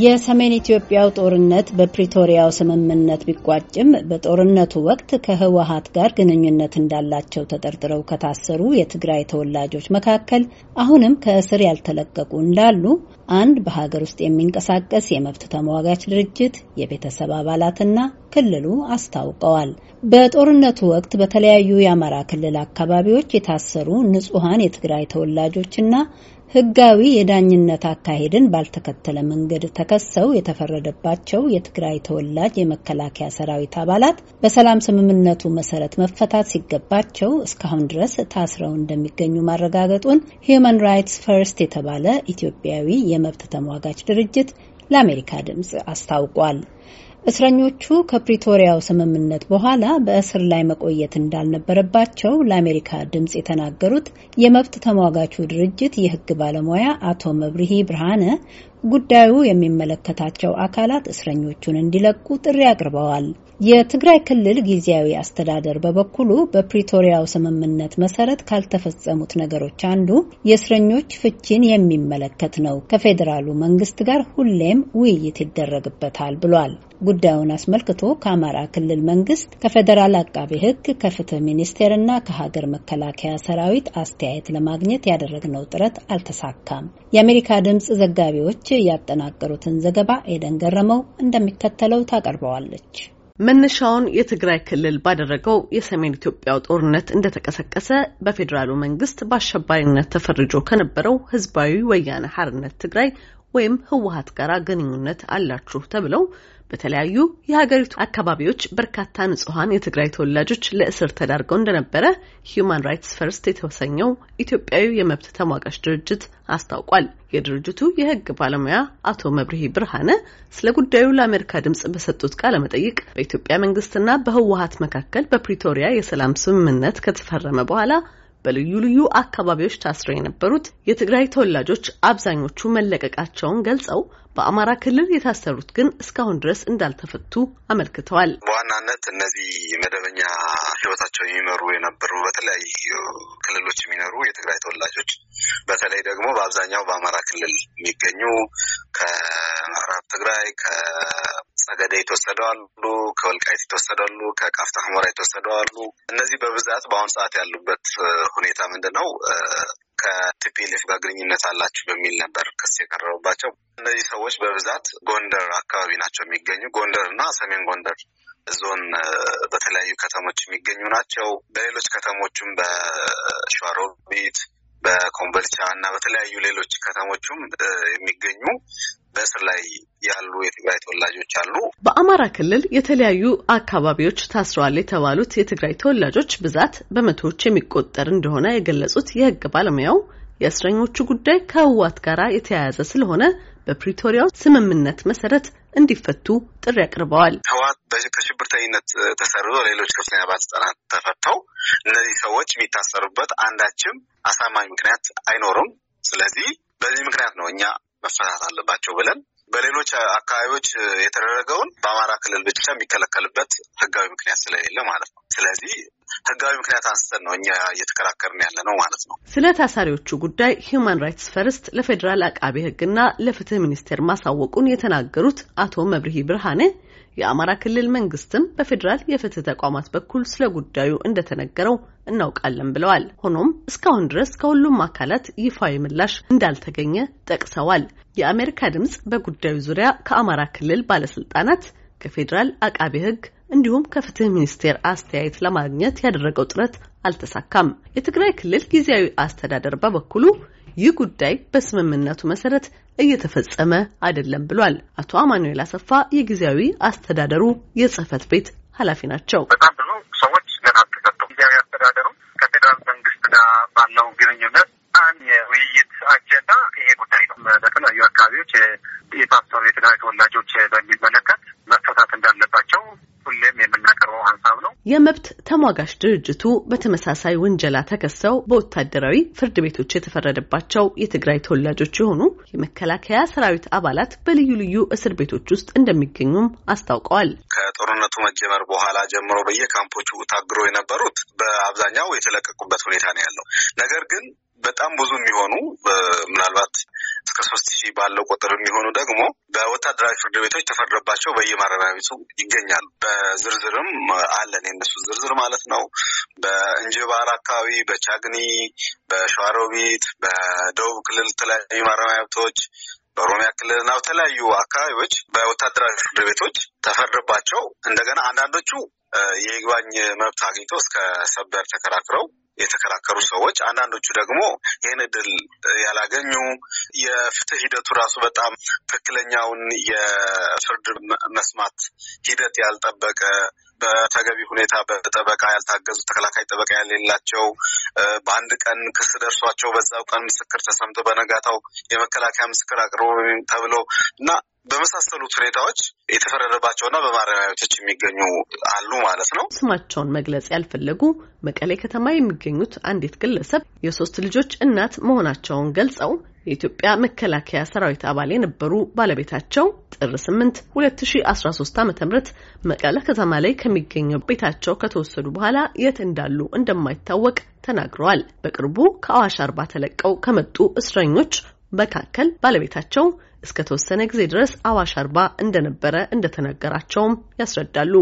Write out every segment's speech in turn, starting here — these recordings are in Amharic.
የሰሜን ኢትዮጵያው ጦርነት በፕሪቶሪያው ስምምነት ቢቋጭም በጦርነቱ ወቅት ከህወሀት ጋር ግንኙነት እንዳላቸው ተጠርጥረው ከታሰሩ የትግራይ ተወላጆች መካከል አሁንም ከእስር ያልተለቀቁ እንዳሉ አንድ በሀገር ውስጥ የሚንቀሳቀስ የመብት ተሟጋች ድርጅት የቤተሰብ አባላትና ክልሉ አስታውቀዋል። በጦርነቱ ወቅት በተለያዩ የአማራ ክልል አካባቢዎች የታሰሩ ንጹሐን የትግራይ ተወላጆችና ህጋዊ የዳኝነት አካሄድን ባልተከተለ መንገድ ተከሰው የተፈረደባቸው የትግራይ ተወላጅ የመከላከያ ሰራዊት አባላት በሰላም ስምምነቱ መሰረት መፈታት ሲገባቸው እስካሁን ድረስ ታስረው እንደሚገኙ ማረጋገጡን Human Rights First የተባለ ኢትዮጵያዊ የመብት ተሟጋች ድርጅት ለአሜሪካ ድምጽ አስታውቋል። እስረኞቹ ከፕሪቶሪያው ስምምነት በኋላ በእስር ላይ መቆየት እንዳልነበረባቸው ለአሜሪካ ድምፅ የተናገሩት የመብት ተሟጋቹ ድርጅት የሕግ ባለሙያ አቶ መብርሂ ብርሃነ ጉዳዩ የሚመለከታቸው አካላት እስረኞቹን እንዲለቁ ጥሪ አቅርበዋል። የትግራይ ክልል ጊዜያዊ አስተዳደር በበኩሉ በፕሪቶሪያው ስምምነት መሰረት ካልተፈጸሙት ነገሮች አንዱ የእስረኞች ፍቺን የሚመለከት ነው። ከፌዴራሉ መንግስት ጋር ሁሌም ውይይት ይደረግበታል ብሏል። ጉዳዩን አስመልክቶ ከአማራ ክልል መንግስት፣ ከፌዴራል አቃቤ ሕግ፣ ከፍትህ ሚኒስቴር እና ከሀገር መከላከያ ሰራዊት አስተያየት ለማግኘት ያደረግነው ጥረት አልተሳካም። የአሜሪካ ድምፅ ዘጋቢዎች ያጠናቀሩትን ዘገባ ኤደን ገረመው እንደሚከተለው ታቀርበዋለች። መነሻውን የትግራይ ክልል ባደረገው የሰሜን ኢትዮጵያው ጦርነት እንደተቀሰቀሰ በፌዴራሉ መንግስት በአሸባሪነት ተፈርጆ ከነበረው ህዝባዊ ወያነ ሓርነት ትግራይ ወይም ህወሀት ጋር ግንኙነት አላችሁ ተብለው በተለያዩ የሀገሪቱ አካባቢዎች በርካታ ንጹሐን የትግራይ ተወላጆች ለእስር ተዳርገው እንደነበረ Human Rights First የተሰኘው ኢትዮጵያዊ የመብት ተሟጋች ድርጅት አስታውቋል። የድርጅቱ የህግ ባለሙያ አቶ መብርሂ ብርሃነ ስለ ጉዳዩ ለአሜሪካ ድምጽ በሰጡት ቃለ መጠይቅ በኢትዮጵያ መንግስትና በህወሀት መካከል በፕሪቶሪያ የሰላም ስምምነት ከተፈረመ በኋላ በልዩ ልዩ አካባቢዎች ታስረው የነበሩት የትግራይ ተወላጆች አብዛኞቹ መለቀቃቸውን ገልጸው በአማራ ክልል የታሰሩት ግን እስካሁን ድረስ እንዳልተፈቱ አመልክተዋል። በዋናነት እነዚህ መደበኛ ህይወታቸው የሚመሩ የነበሩ በተለያዩ ክልሎች የሚኖሩ የትግራይ ተወላጆች በተለይ ደግሞ በአብዛኛው በአማራ ክልል የሚገኙ ከምዕራብ ትግራይ ከጸገደ የተወሰደው አሉ፣ ከወልቃይት የተወሰደው አሉ፣ ከቃፍታ ሁመራ የተወሰደው አሉ። እነዚህ በብዛት በአሁኑ ሰዓት ያሉበት ሁኔታ ምንድን ነው? ከቲፒኤልኤፍ ጋር ግንኙነት አላችሁ በሚል ነበር ክስ የቀረበባቸው። እነዚህ ሰዎች በብዛት ጎንደር አካባቢ ናቸው የሚገኙ ጎንደር እና ሰሜን ጎንደር ዞን በተለያዩ ከተሞች የሚገኙ ናቸው። በሌሎች ከተሞችም በሸዋሮቢት በኮምቦልቻ እና በተለያዩ ሌሎች ከተሞችም የሚገኙ በእስር ላይ ያሉ የትግራይ ተወላጆች አሉ። በአማራ ክልል የተለያዩ አካባቢዎች ታስረዋል የተባሉት የትግራይ ተወላጆች ብዛት በመቶዎች የሚቆጠር እንደሆነ የገለጹት የሕግ ባለሙያው የእስረኞቹ ጉዳይ ከህወሓት ጋር የተያያዘ ስለሆነ በፕሪቶሪያው ስምምነት መሰረት እንዲፈቱ ጥሪ አቅርበዋል። ህወሓት ከሽብርተኝነት ተሰርዞ ሌሎች ከፍተኛ ባለስልጣናት ተፈተው እነዚህ ሰዎች የሚታሰሩበት አንዳችም አሳማኝ ምክንያት አይኖርም። ስለዚህ በዚህ ምክንያት ነው እኛ መፈታት አለባቸው ብለን በሌሎች አካባቢዎች የተደረገውን በአማራ ክልል ብቻ የሚከለከልበት ህጋዊ ምክንያት ስለሌለ ማለት ነው። ስለዚህ ህጋዊ ምክንያት አንስተን ነው እኛ እየተከራከርን ያለ ነው ማለት ነው። ስለ ታሳሪዎቹ ጉዳይ Human Rights First ለፌዴራል አቃቤ ህግና ለፍትህ ሚኒስቴር ማሳወቁን የተናገሩት አቶ መብርሂ ብርሃኔ የአማራ ክልል መንግስትም በፌዴራል የፍትህ ተቋማት በኩል ስለ ጉዳዩ እንደተነገረው እናውቃለን ብለዋል። ሆኖም እስካሁን ድረስ ከሁሉም አካላት ይፋዊ ምላሽ እንዳልተገኘ ጠቅሰዋል። የአሜሪካ ድምጽ በጉዳዩ ዙሪያ ከአማራ ክልል ባለስልጣናት፣ ከፌዴራል አቃቤ ህግ እንዲሁም ከፍትህ ሚኒስቴር አስተያየት ለማግኘት ያደረገው ጥረት አልተሳካም። የትግራይ ክልል ጊዜያዊ አስተዳደር በበኩሉ ይህ ጉዳይ በስምምነቱ መሰረት እየተፈጸመ አይደለም ብሏል። አቶ አማኑኤል አሰፋ የጊዜያዊ አስተዳደሩ የጽህፈት ቤት ኃላፊ ናቸው። በጣም ብዙ ሰዎች ገና አልተፈቱም። ጊዜያዊ አስተዳደሩ ከፌዴራል መንግስት ጋር ባለው ግንኙነት አንድ የውይይት አጀንዳ ይሄ ጉዳይ ነው። በተለያዩ አካባቢዎች የታሰሩ የትግራይ ተወላጆች በሚመለከት መፈታት እንዳለባቸው ሁሌም የምናቀርበው ሀሳብ ነው። የመብት ተሟጋች ድርጅቱ በተመሳሳይ ውንጀላ ተከሰው በወታደራዊ ፍርድ ቤቶች የተፈረደባቸው የትግራይ ተወላጆች የሆኑ የመከላከያ ሰራዊት አባላት በልዩ ልዩ እስር ቤቶች ውስጥ እንደሚገኙም አስታውቀዋል። ከጦርነቱ መጀመር በኋላ ጀምሮ በየካምፖቹ ታግሮ የነበሩት በአብዛኛው የተለቀቁበት ሁኔታ ነው ያለው። ነገር ግን በጣም ብዙ የሚሆኑ ምናልባት እስከ ሶስት ሺህ ባለው ቁጥር የሚሆኑ ደግሞ በወታደራዊ ፍርድ ቤቶች ተፈርዶባቸው በየማረሚያ ቤቱ ይገኛሉ። በዝርዝርም አለን የነሱ ዝርዝር ማለት ነው። በእንጅባር አካባቢ፣ በቻግኒ፣ በሸዋሮቢት፣ በደቡብ ክልል የተለያዩ ማረሚያ ቤቶች በኦሮሚያ ክልልና በተለያዩ አካባቢዎች በወታደራዊ ፍርድ ቤቶች ተፈርዶባቸው እንደገና አንዳንዶቹ የይግባኝ መብት አግኝቶ እስከ ሰበር ተከራክረው የተከራከሩ ሰዎች፣ አንዳንዶቹ ደግሞ ይህን እድል ያላገኙ የፍትህ ሂደቱ ራሱ በጣም ትክክለኛውን የፍርድ መስማት ሂደት ያልጠበቀ በተገቢ ሁኔታ በጠበቃ ያልታገዙ ተከላካይ ጠበቃ ያሌላቸው በአንድ ቀን ክስ ደርሷቸው በዛው ቀን ምስክር ተሰምቶ በነጋታው የመከላከያ ምስክር አቅርቦ ተብሎ እና በመሳሰሉት ሁኔታዎች የተፈረደባቸውና በማረሚያ ቤቶች የሚገኙ አሉ ማለት ነው። ስማቸውን መግለጽ ያልፈለጉ መቀሌ ከተማ የሚገኙት አንዲት ግለሰብ የሶስት ልጆች እናት መሆናቸውን ገልጸው የኢትዮጵያ መከላከያ ሰራዊት አባል የነበሩ ባለቤታቸው ጥር 8 2013 ዓ.ም መቀለ ከተማ ላይ ከሚገኘው ቤታቸው ከተወሰዱ በኋላ የት እንዳሉ እንደማይታወቅ ተናግረዋል። በቅርቡ ከአዋሽ አርባ ተለቀው ከመጡ እስረኞች መካከል ባለቤታቸው እስከ ተወሰነ ጊዜ ድረስ አዋሽ አርባ እንደነበረ እንደተነገራቸውም ያስረዳሉ።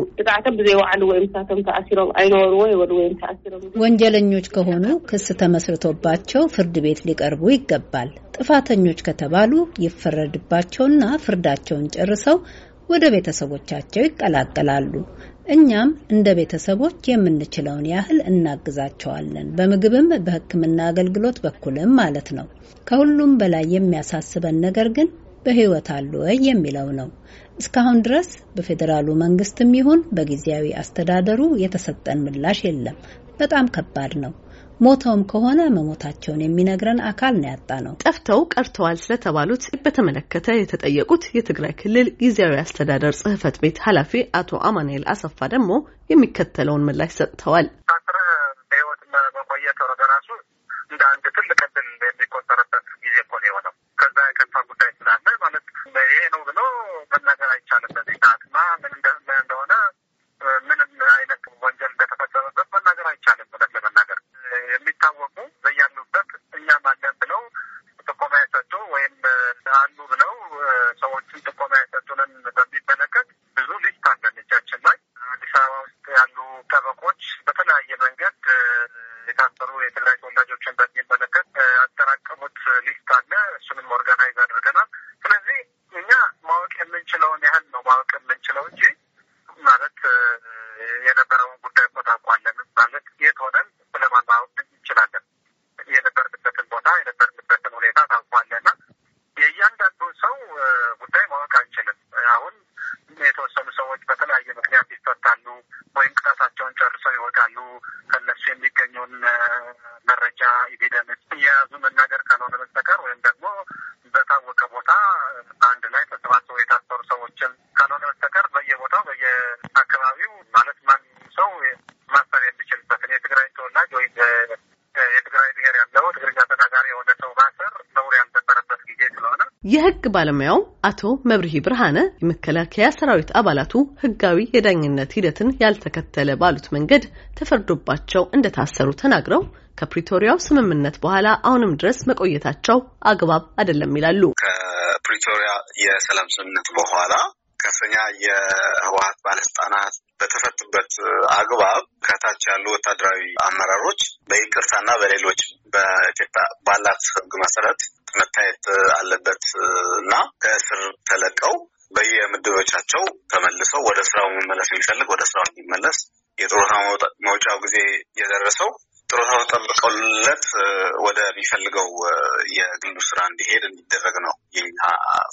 ወንጀለኞች ከሆኑ ክስ ተመስርቶባቸው ፍርድ ቤት ሊቀርቡ ይገባል። ጥፋተኞች ከተባሉ ይፈረድባቸውና ፍርዳቸውን ጨርሰው ወደ ቤተሰቦቻቸው ይቀላቀላሉ። እኛም እንደ ቤተሰቦች የምንችለውን ያህል እናግዛቸዋለን። በምግብም በሕክምና አገልግሎት በኩልም ማለት ነው። ከሁሉም በላይ የሚያሳስበን ነገር ግን በሕይወት አሉ ወይ የሚለው ነው። እስካሁን ድረስ በፌዴራሉ መንግስትም ይሁን በጊዜያዊ አስተዳደሩ የተሰጠን ምላሽ የለም። በጣም ከባድ ነው። ሞተውም ከሆነ መሞታቸውን የሚነግረን አካል ነው ያጣ ነው። ጠፍተው ቀርተዋል ስለተባሉት በተመለከተ የተጠየቁት የትግራይ ክልል ጊዜያዊ አስተዳደር ጽሕፈት ቤት ኃላፊ አቶ አማኑኤል አሰፋ ደግሞ የሚከተለውን ምላሽ ሰጥተዋል። በህይወት መቆየት በራሱ እንደ አንድ ትልቅ እድል የሚቆጠርበት ጊዜ እኮ ነው የሆነው። ከዛ የከፋ ጉዳይ ስላለ ማለት ይሄ ነው ብሎ መናገር አይቻልም። በዚህ ሰዓትማ ምን እንደሆነ ምንም አይነት ወንጀል እንደተፈጸመበት መናገር አይቻልም። እውነት ለመናገር የሚታወቁ በያሉበት እኛም አለን ብለው ጥቆማ የሰጡ ወይም አሉ ብለው ሰዎችን ጥቆማ የሰጡንን በሚመለከት ብዙ ሊስት አለን እጃችን ላይ። አዲስ አበባ ውስጥ ያሉ ጠበቆች በተለያየ መንገድ የታሰሩ የትግራይ ተወላጆችን በሚመለከት ያጠራቀሙት list አለ። እሱንም organize አድርገናል። ስለዚህ እኛ ማወቅ የምንችለውን ያህል ነው ማወቅ የምንችለው እንጂ ማለት የነበረውን ጉዳይ እኮ ታውቋለን ማለት የት ሆነን ስለማን ማወቅ እንችላለን? የነበርንበትን ቦታ የነበርንበትን ሁኔታ ታውቋለና የእያንዳንዱን ሰው ጉዳይ ማወቅ አንችልም። አሁን የተወሰኑ ሰዎች በተለያየ ምክንያት ይፈታሉ ወይም ቅጣታቸውን ጨርሰው ይወጣሉ። ከነሱ የሚገኘውን መረጃ evidence እየያዙ መናገር ካልሆነ በስተቀር ወይም ደግሞ በታወቀ ቦታ በአንድ ላይ ተሰባስበው የታሰሩ ሰዎችን ካልሆነ በስተቀር በየቦታው በየአካባቢው ማለት ማንም ሰው ማሰር የሚችልበትን የትግራይ ተወላጅ ወይም የትግራይ ብሔር ያለው ትግርኛ ተናጋሪ የሆነ ሰው ማሰር ነውር ያልነበረበት ጊዜ የሕግ ባለሙያው አቶ መብርሂ ብርሃነ የመከላከያ ሰራዊት አባላቱ ሕጋዊ የዳኝነት ሂደትን ያልተከተለ ባሉት መንገድ ተፈርዶባቸው እንደታሰሩ ተናግረው ከፕሪቶሪያው ስምምነት በኋላ አሁንም ድረስ መቆየታቸው አግባብ አይደለም ይላሉ። ከፕሪቶሪያ የሰላም ስምምነት በኋላ ከፍተኛ የህወሀት ባለስልጣናት በተፈቱበት አግባብ ከታች ያሉ ወታደራዊ አመራሮች በይቅርታና በሌሎች በኢትዮጵያ ባላት ህግ መሰረት መታየት አለበት እና ከእስር ተለቀው በየምድቦቻቸው ተመልሰው ወደ ስራው መመለስ የሚፈልግ ወደ ስራው እንዲመለስ የጡረታ መውጫው ጊዜ የደረሰው ጡረታው ጠብቀውለት ወደሚፈልገው የግሉ ስራ እንዲሄድ እንዲደረግ ነው የኛ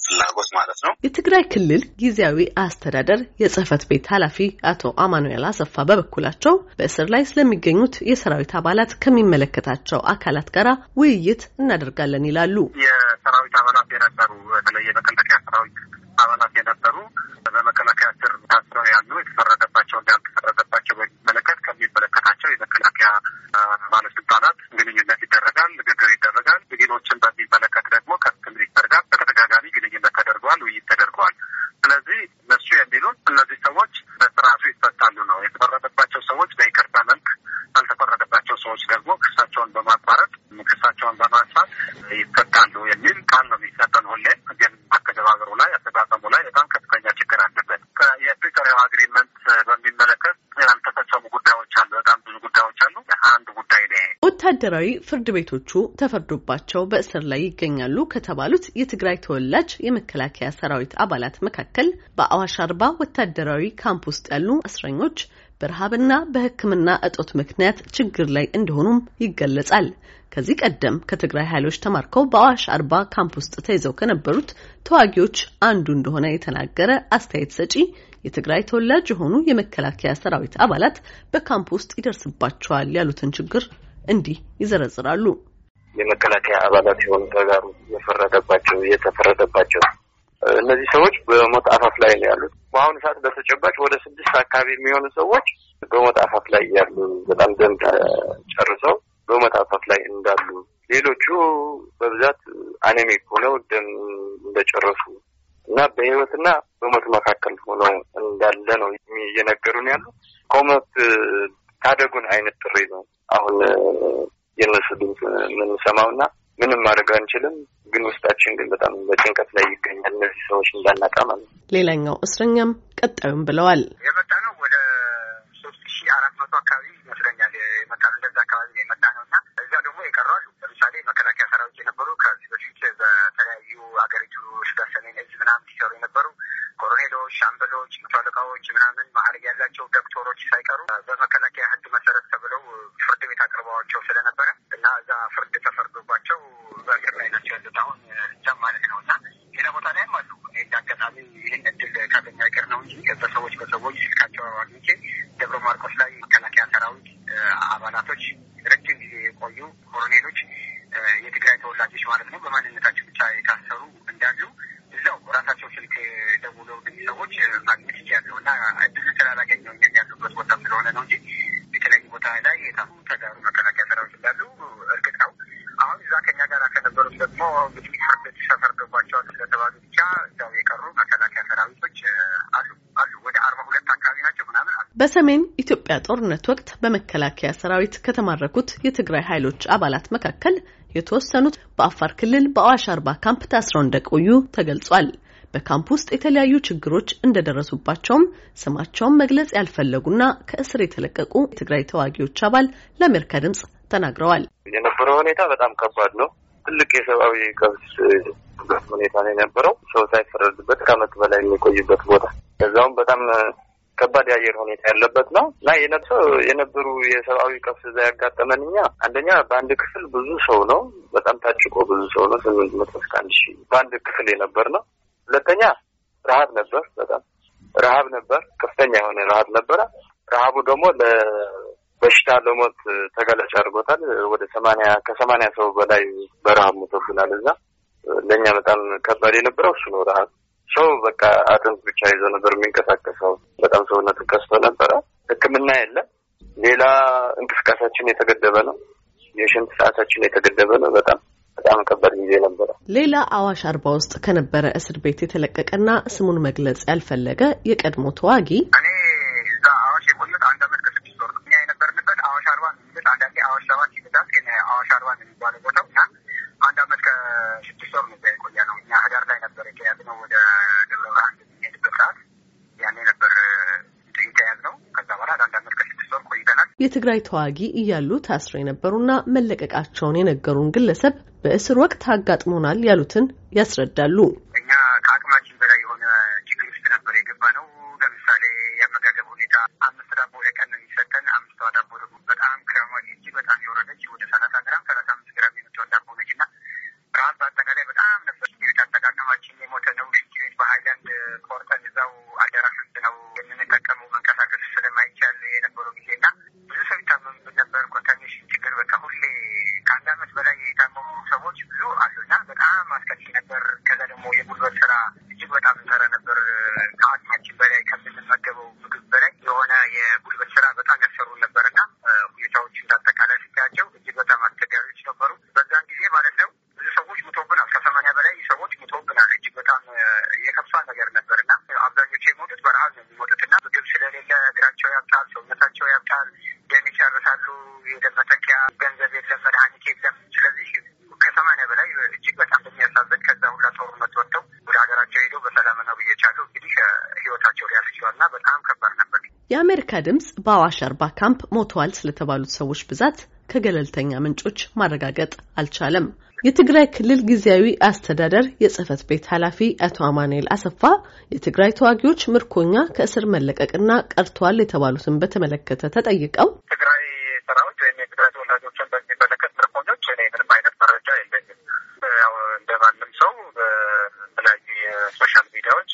ፍላጎት ማለት ነው። የትግራይ ክልል ጊዜያዊ አስተዳደር የጽህፈት ቤት ኃላፊ አቶ አማኑኤል አሰፋ በበኩላቸው በእስር ላይ ስለሚገኙት የሰራዊት አባላት ከሚመለከታቸው አካላት ጋር ውይይት እናደርጋለን ይላሉ። የሰራዊት አባላት የነበሩ በተለይ የመከላከያ ሰራዊት አባላት የነበሩ በመከላከያ ስር ታስረው ያሉ የተፈረደባቸው እና ከሚመለከታቸው የመከላከያ ባለስልጣናት ግንኙነት ይደረጋል፣ ንግግር ይደረጋል። ሲቪሎችን በሚመለከት ደግሞ ከፍትህ ጋር በተደጋጋሚ ግንኙነት ተደርገዋል፣ ውይይት ተደርገዋል። ስለዚህ እነሱ የሚሉን እነዚህ ሰዎች በስርዓቱ ይፈታሉ ነው። የተፈረደባቸው ሰዎች በይቅርታ መልክ፣ ያልተፈረደባቸው ሰዎች ደግሞ ክሳቸውን በማቋረጥ ክሳቸውን በማንሳት ይፈታሉ የሚል ቃል ነው የሚሰጠን ተደርጎልን ግን አተገባበሩ ላይ አፈጻጸሙ ላይ በጣም ከፍተኛ ችግር አለበት። የፕሪቶሪያው agreement በሚመለከት ያልተፈጸሙ ጉዳዮች አሉ። በጣም ብዙ ጉዳዮች አሉ። አንድ ጉዳይ ነ ወታደራዊ ፍርድ ቤቶቹ ተፈርዶባቸው በእስር ላይ ይገኛሉ ከተባሉት የትግራይ ተወላጅ የመከላከያ ሰራዊት አባላት መካከል በአዋሽ አርባ ወታደራዊ ካምፕ ውስጥ ያሉ እስረኞች በረሃብና በሕክምና እጦት ምክንያት ችግር ላይ እንደሆኑም ይገለጻል። ከዚህ ቀደም ከትግራይ ኃይሎች ተማርከው በአዋሽ አርባ ካምፕ ውስጥ ተይዘው ከነበሩት ተዋጊዎች አንዱ እንደሆነ የተናገረ አስተያየት ሰጪ የትግራይ ተወላጅ የሆኑ የመከላከያ ሰራዊት አባላት በካምፕ ውስጥ ይደርስባቸዋል ያሉትን ችግር እንዲህ ይዘረዝራሉ። የመከላከያ አባላት የሆኑ ተጋሩ የፈረደባቸው እየተፈረደባቸው እነዚህ ሰዎች በሞት አፋፍ ላይ ነው ያሉት። በአሁኑ ሰዓት በተጨባጭ ወደ ስድስት አካባቢ የሚሆኑ ሰዎች በሞት አፋፍ ላይ ያሉ በጣም ደም ጨርሰው በሞት አፋፍ ላይ እንዳሉ፣ ሌሎቹ በብዛት አኔሚክ ሆነው ደም እንደጨረሱ እና በህይወትና በሞት መካከል ሆነው እንዳለ ነው እየነገሩን ያሉ። ከሞት ታደጉን አይነት ጥሪ ነው አሁን የምንሰማው እና ምንም ማድረግ አንችልም፣ ግን ውስጣችን ግን በጣም በጭንቀት ላይ ይገኛል። እነዚህ ሰዎች እንዳናጣ ማለት ነው። ሌላኛው እስረኛም ቀጣዩም ብለዋል። የመጣ ነው ወደ ሶስት ሺ አራት መቶ አካባቢ ይመስለኛል የመጣ ነው። እንደዛ አካባቢ ነው የመጣ ነው እና እዛ ደግሞ የቀሩ አሉ። ለምሳሌ መከላከያ ሰራዊት የነበሩ ከዚህ በፊት በተለያዩ ሀገሪቱ ስጋ ሰሜን እዝ ምናምን ሲሰሩ የነበሩ ኮሎኔሎች፣ ሻምበሎች፣ መቶ አለቃዎች ምናምን ማዕረግ ያላቸው ዶክተሮች ሳይቀሩ በመከላከያ ሕግ መሰረት ተብለው ፍርድ ቤት አቅርበዋቸው ስለነበረ እና እዛ ፍርድ ተፈርዶባቸው በእስር ላይ ናቸው ያሉት አሁን እዛም ማለት ነው እና ሌላ ቦታ ላይም አሉ። እኔ እንደ አጋጣሚ ይህን እድል ካገኘ አይቀር ነው እንጂ በሰዎች በሰዎች ስልካቸው አግኝቼ ደብረ ማርቆስ ላይ መከላከያ ሰራዊት አባላቶች ረጅም ጊዜ የቆዩ ኮሎኔሎች የትግራይ ተወላጆች ማለት ነው በማንነታቸው ብቻ የታሰሩ እንዳሉ እዛው ራሳቸው ስልክ ደውለው ግን ሰዎች ማግኘት ይችላሉ እና እድል ስላላገኘው እኛን ያሉበት ቦታ ስለሆነ ነው እንጂ የተለያዩ ቦታ ላይ የታሱ ተጋሩ መከላከያ ሰራዊት እንዳሉ እርግጥ ነው። አሁን እዛ ከኛ ጋር ከነበሩት ደግሞ እንግዲህ ፍርድ ተፈርዶባቸዋል ስለተባሉ ብቻ እዛው የቀሩ መከላከያ ሰራዊቶች አሉ አሉ ወደ አርባ ሁለት አካባቢ ናቸው ምናምን አሉ። በሰሜን ኢትዮጵያ ጦርነት ወቅት በመከላከያ ሰራዊት ከተማረኩት የትግራይ ኃይሎች አባላት መካከል የተወሰኑት በአፋር ክልል በአዋሽ አርባ ካምፕ ታስረው እንደቆዩ ተገልጿል። በካምፕ ውስጥ የተለያዩ ችግሮች እንደደረሱባቸውም ስማቸውን መግለጽ ያልፈለጉና ከእስር የተለቀቁ የትግራይ ተዋጊዎች አባል ለአሜሪካ ድምጽ ተናግረዋል። የነበረው ሁኔታ በጣም ከባድ ነው። ትልቅ የሰብአዊ ቀውስ ሁኔታ ነው የነበረው። ሰው ሳይፈረድበት ከዓመት በላይ የሚቆይበት ቦታ ከዛውም በጣም ከባድ የአየር ሁኔታ ያለበት ነው እና የነበሩ የሰብአዊ ቀውስ እዛ ያጋጠመን እኛ አንደኛ በአንድ ክፍል ብዙ ሰው ነው፣ በጣም ታጭቆ ብዙ ሰው ነው። ስምንት መቶ እስከ አንድ ሺህ በአንድ ክፍል የነበር ነው። ሁለተኛ ረሀብ ነበር፣ በጣም ረሀብ ነበር፣ ከፍተኛ የሆነ ረሀብ ነበረ። ረሀቡ ደግሞ ለበሽታ ለሞት ተጋላጭ አድርጎታል። ወደ ሰማንያ ከሰማንያ ሰው በላይ በረሀብ ሞቶብናል። እዛ ለእኛ በጣም ከባድ የነበረው እሱ ነው ረሀብ ሰው በቃ አጥንት ብቻ ይዞ ነበር የሚንቀሳቀሰው። በጣም ሰውነቱ ከስቶ ነበረ። ሕክምና የለም። ሌላ እንቅስቃሴያችን የተገደበ ነው። የሽንት ሰዓታችን የተገደበ ነው። በጣም በጣም ከባድ ጊዜ ነበረ። ሌላ አዋሽ አርባ ውስጥ ከነበረ እስር ቤት የተለቀቀና ስሙን መግለጽ ያልፈለገ የቀድሞ ተዋጊ እኔ እዛ አዋሽ የቆየሁት አንድ አመት ከስድስት ወር ነው። እኛ የነበርንበት አዋሽ አርባ ነው የሚሉት አንዳንዴ አዋሽ ሰባት ይሉታል፣ ግን አዋሽ አርባ የሚባለው ቦታው እና አንድ አመት ከስድስት ወር ነው የቆየ ነው። እኛ ነበር የተያዝነው ወደ ደብረ ብርሃን የሚሄድበት ሰዓት። ያኔ ነበር የትግራይ ተዋጊ እያሉ ታስረው የነበሩና መለቀቃቸውን የነገሩን ግለሰብ በእስር ወቅት አጋጥሞናል ያሉትን ያስረዳሉ። እኛ ከአቅማችን በላይ የሆነ ችግር ውስጥ ነበር የገባ ነው። ለምሳሌ የአመጋገብ ሁኔታ አምስት ዳቦ ለቀን ነው የሚሰጠን። አምስቷ ዳቦ ደግሞ በጣም ግራማ እጅግ በጣም የወረደች ወደ ሰላሳ ግራም ሰላሳ አምስት ግራም የምትሆን ዳቦ ነች እና ረሀብ በአጠቃላይ በጣም ነበር። ቤት አጠቃቀማችን የሞተ ነው። ሽንት ቤት በሀይላንድ ቆርጠን እዛው አዳራሽ ውስጥ ነው የምንጠቀመው። መንቀሳቀስ ስለማይቻል የነበረው ጊዜ እና ብዙ ሰው ይታመምብን ነበር። contamination ችግር በቃ ሁሌ ከአንድ አመት በላይ የታመሙ ሰዎች ብዙ አሉ እና በጣም አስከፊ ነበር። ከዛ ደግሞ የጉልበት ስራ እጅግ በጣም እንሰራ ነበር። ከአቅማችን በላይ ከምንመገበው ምግብ በላይ የሆነ የጉልበት ስራ በጣም ያሰሩ ነበር እና ሁኔታዎች እንዳጠቃላይ ሲታያቸው እጅግ በጣም የአሜሪካ ድምጽ በአዋሽ አርባ ካምፕ ሞተዋል ስለተባሉት ሰዎች ብዛት ከገለልተኛ ምንጮች ማረጋገጥ አልቻለም። የትግራይ ክልል ጊዜያዊ አስተዳደር የጽህፈት ቤት ኃላፊ አቶ አማኑኤል አሰፋ የትግራይ ተዋጊዎች ምርኮኛ ከእስር መለቀቅና ቀርተዋል የተባሉትን በተመለከተ ተጠይቀው ትግራይ ሰራዊት ወይም የትግራይ ተወላጆችን በሚመለከት ምርኮኞች እኔ ምንም አይነት መረጃ የለኝም። ያው እንደ ማንም ሰው በተለያዩ የ social media ዎች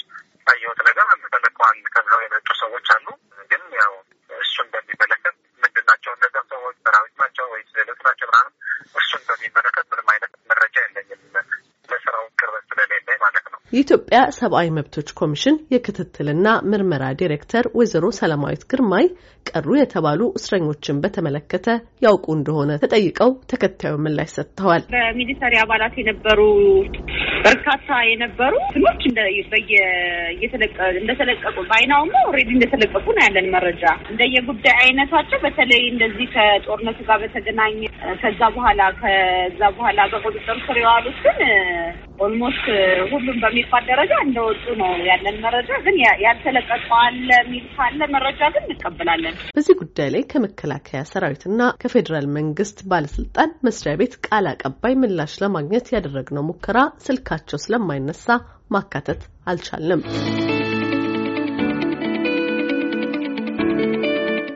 ታየሁት ነገር ተለቀዋል ተብለው የመጡ ሰዎች አሉ። ግን ያው እሱን በሚመለከት ምንድን ናቸው እነዚያ ሰዎች ሰራዊት ናቸው ወይስ ሌሎች ናቸው ምናምን እሱን በሚመለከት ምንም አይነት መረጃ የለኝም። ለስራው ቅርበት ስለሌለኝ ማለት ነው። የኢትዮጵያ ሰብአዊ መብቶች ኮሚሽን የክትትልና ምርመራ ዲሬክተር ወይዘሮ ሰላማዊት ግርማይ ቀሩ የተባሉ እስረኞችን በተመለከተ ያውቁ እንደሆነ ተጠይቀው ተከታዩ ምላሽ ሰጥተዋል። በሚሊተሪ አባላት የነበሩ በርካታ የነበሩ ትኖች እንደተለቀቁ በአይናውማ already እንደተለቀቁ ነው ያለን መረጃ። እንደየጉዳይ አይነታቸው በተለይ እንደዚህ ከጦርነቱ ጋር በተገናኘ ከዛ በኋላ ከዛ በኋላ በቁጥጥር ስር የዋሉት ግን almost ሁሉም በሚባል ደረጃ እንደወጡ ነው ያለን መረጃ። ግን ያልተለቀቀ አለ የሚል ካለ መረጃ ግን እንቀበላለን። በዚህ ጉዳይ ላይ ከመከላከያ ሰራዊትና ከፌዴራል መንግስት ባለስልጣን መስሪያ ቤት ቃል አቀባይ ምላሽ ለማግኘት ያደረግነው ሙከራ ስልካቸው ስለማይነሳ ማካተት አልቻልንም።